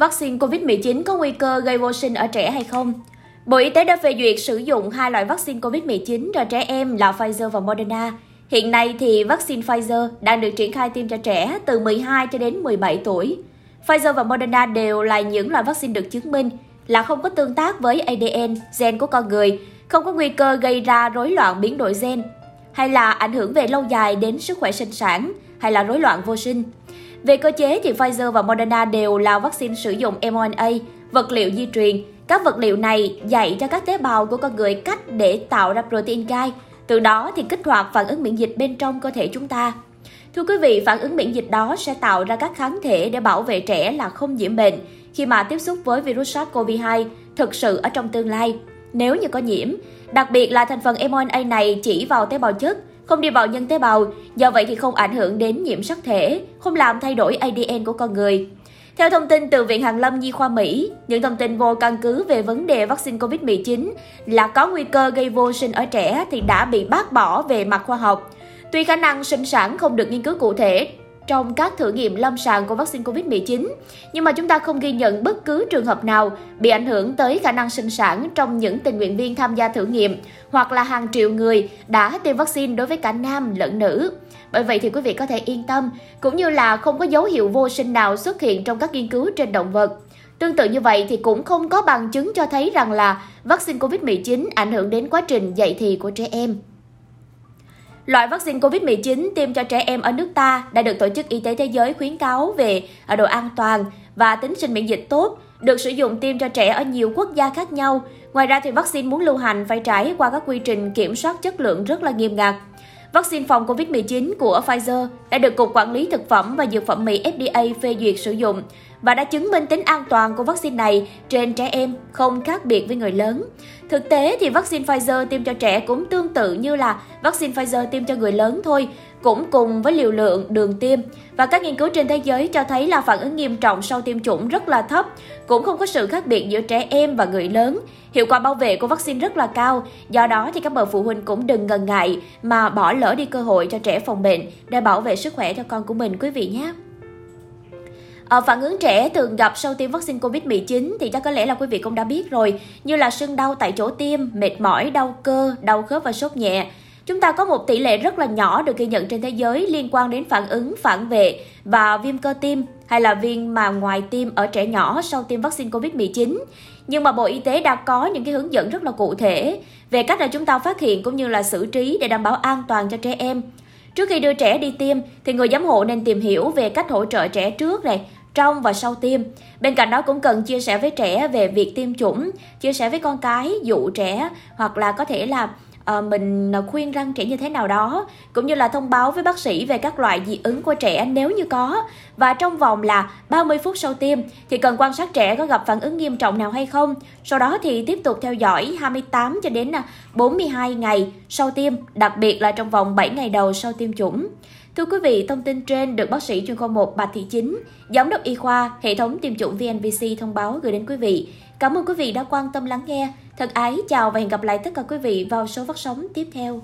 vaccine COVID-19 có nguy cơ gây vô sinh ở trẻ hay không? Bộ Y tế đã phê duyệt sử dụng hai loại vaccine COVID-19 cho trẻ em là Pfizer và Moderna. Hiện nay thì vaccine Pfizer đang được triển khai tiêm cho trẻ từ 12 cho đến 17 tuổi. Pfizer và Moderna đều là những loại vaccine được chứng minh là không có tương tác với ADN, gen của con người, không có nguy cơ gây ra rối loạn biến đổi gen, hay là ảnh hưởng về lâu dài đến sức khỏe sinh sản, hay là rối loạn vô sinh. Về cơ chế thì Pfizer và Moderna đều là vaccine sử dụng mRNA, vật liệu di truyền. Các vật liệu này dạy cho các tế bào của con người cách để tạo ra protein gai, từ đó thì kích hoạt phản ứng miễn dịch bên trong cơ thể chúng ta. Thưa quý vị, phản ứng miễn dịch đó sẽ tạo ra các kháng thể để bảo vệ trẻ là không nhiễm bệnh khi mà tiếp xúc với virus SARS-CoV-2 thực sự ở trong tương lai, nếu như có nhiễm. Đặc biệt là thành phần mRNA này chỉ vào tế bào chất, không đi vào nhân tế bào, do vậy thì không ảnh hưởng đến nhiễm sắc thể, không làm thay đổi ADN của con người. Theo thông tin từ Viện Hàn Lâm Nhi khoa Mỹ, những thông tin vô căn cứ về vấn đề vaccine COVID-19 là có nguy cơ gây vô sinh ở trẻ thì đã bị bác bỏ về mặt khoa học. Tuy khả năng sinh sản không được nghiên cứu cụ thể trong các thử nghiệm lâm sàng của vaccine COVID-19, nhưng mà chúng ta không ghi nhận bất cứ trường hợp nào bị ảnh hưởng tới khả năng sinh sản trong những tình nguyện viên tham gia thử nghiệm hoặc là hàng triệu người đã tiêm vaccine đối với cả nam lẫn nữ. Bởi vậy thì quý vị có thể yên tâm, cũng như là không có dấu hiệu vô sinh nào xuất hiện trong các nghiên cứu trên động vật. Tương tự như vậy thì cũng không có bằng chứng cho thấy rằng là vaccine COVID-19 ảnh hưởng đến quá trình dạy thì của trẻ em. Loại vaccine COVID-19 tiêm cho trẻ em ở nước ta đã được Tổ chức Y tế Thế giới khuyến cáo về độ an toàn và tính sinh miễn dịch tốt, được sử dụng tiêm cho trẻ ở nhiều quốc gia khác nhau. Ngoài ra thì vaccine muốn lưu hành phải trải qua các quy trình kiểm soát chất lượng rất là nghiêm ngặt. Vaccine phòng COVID-19 của Pfizer đã được Cục Quản lý Thực phẩm và Dược phẩm Mỹ FDA phê duyệt sử dụng và đã chứng minh tính an toàn của vaccine này trên trẻ em không khác biệt với người lớn. Thực tế thì vaccine Pfizer tiêm cho trẻ cũng tương tự như là vaccine Pfizer tiêm cho người lớn thôi, cũng cùng với liều lượng đường tiêm. Và các nghiên cứu trên thế giới cho thấy là phản ứng nghiêm trọng sau tiêm chủng rất là thấp, cũng không có sự khác biệt giữa trẻ em và người lớn. Hiệu quả bảo vệ của vaccine rất là cao, do đó thì các bậc phụ huynh cũng đừng ngần ngại mà bỏ lỡ đi cơ hội cho trẻ phòng bệnh để bảo vệ sức khỏe cho con của mình quý vị nhé. À, phản ứng trẻ thường gặp sau tiêm vaccine COVID-19 thì chắc có lẽ là quý vị cũng đã biết rồi, như là sưng đau tại chỗ tiêm, mệt mỏi, đau cơ, đau khớp và sốt nhẹ. Chúng ta có một tỷ lệ rất là nhỏ được ghi nhận trên thế giới liên quan đến phản ứng phản vệ và viêm cơ tim hay là viêm mà ngoài tim ở trẻ nhỏ sau tiêm vaccine COVID-19. Nhưng mà Bộ Y tế đã có những cái hướng dẫn rất là cụ thể về cách là chúng ta phát hiện cũng như là xử trí để đảm bảo an toàn cho trẻ em. Trước khi đưa trẻ đi tiêm thì người giám hộ nên tìm hiểu về cách hỗ trợ trẻ trước này, trong và sau tiêm. Bên cạnh đó cũng cần chia sẻ với trẻ về việc tiêm chủng, chia sẻ với con cái, dụ trẻ hoặc là có thể là Ờ, mình ờ, khuyên răng trẻ như thế nào đó cũng như là thông báo với bác sĩ về các loại dị ứng của trẻ nếu như có. Và trong vòng là 30 phút sau tiêm thì cần quan sát trẻ có gặp phản ứng nghiêm trọng nào hay không. Sau đó thì tiếp tục theo dõi 28 cho đến ờ, 42 ngày sau tiêm đặc biệt là trong vòng 7 ngày đầu sau tiêm chủng. Thưa quý vị, thông tin trên được bác sĩ chuyên khoa 1 Bạch Thị Chính, giám đốc y khoa, hệ thống tiêm chủng VNVC thông báo gửi đến quý vị. Cảm ơn quý vị đã quan tâm lắng nghe. Thật ái, chào và hẹn gặp lại tất cả quý vị vào số phát sóng tiếp theo.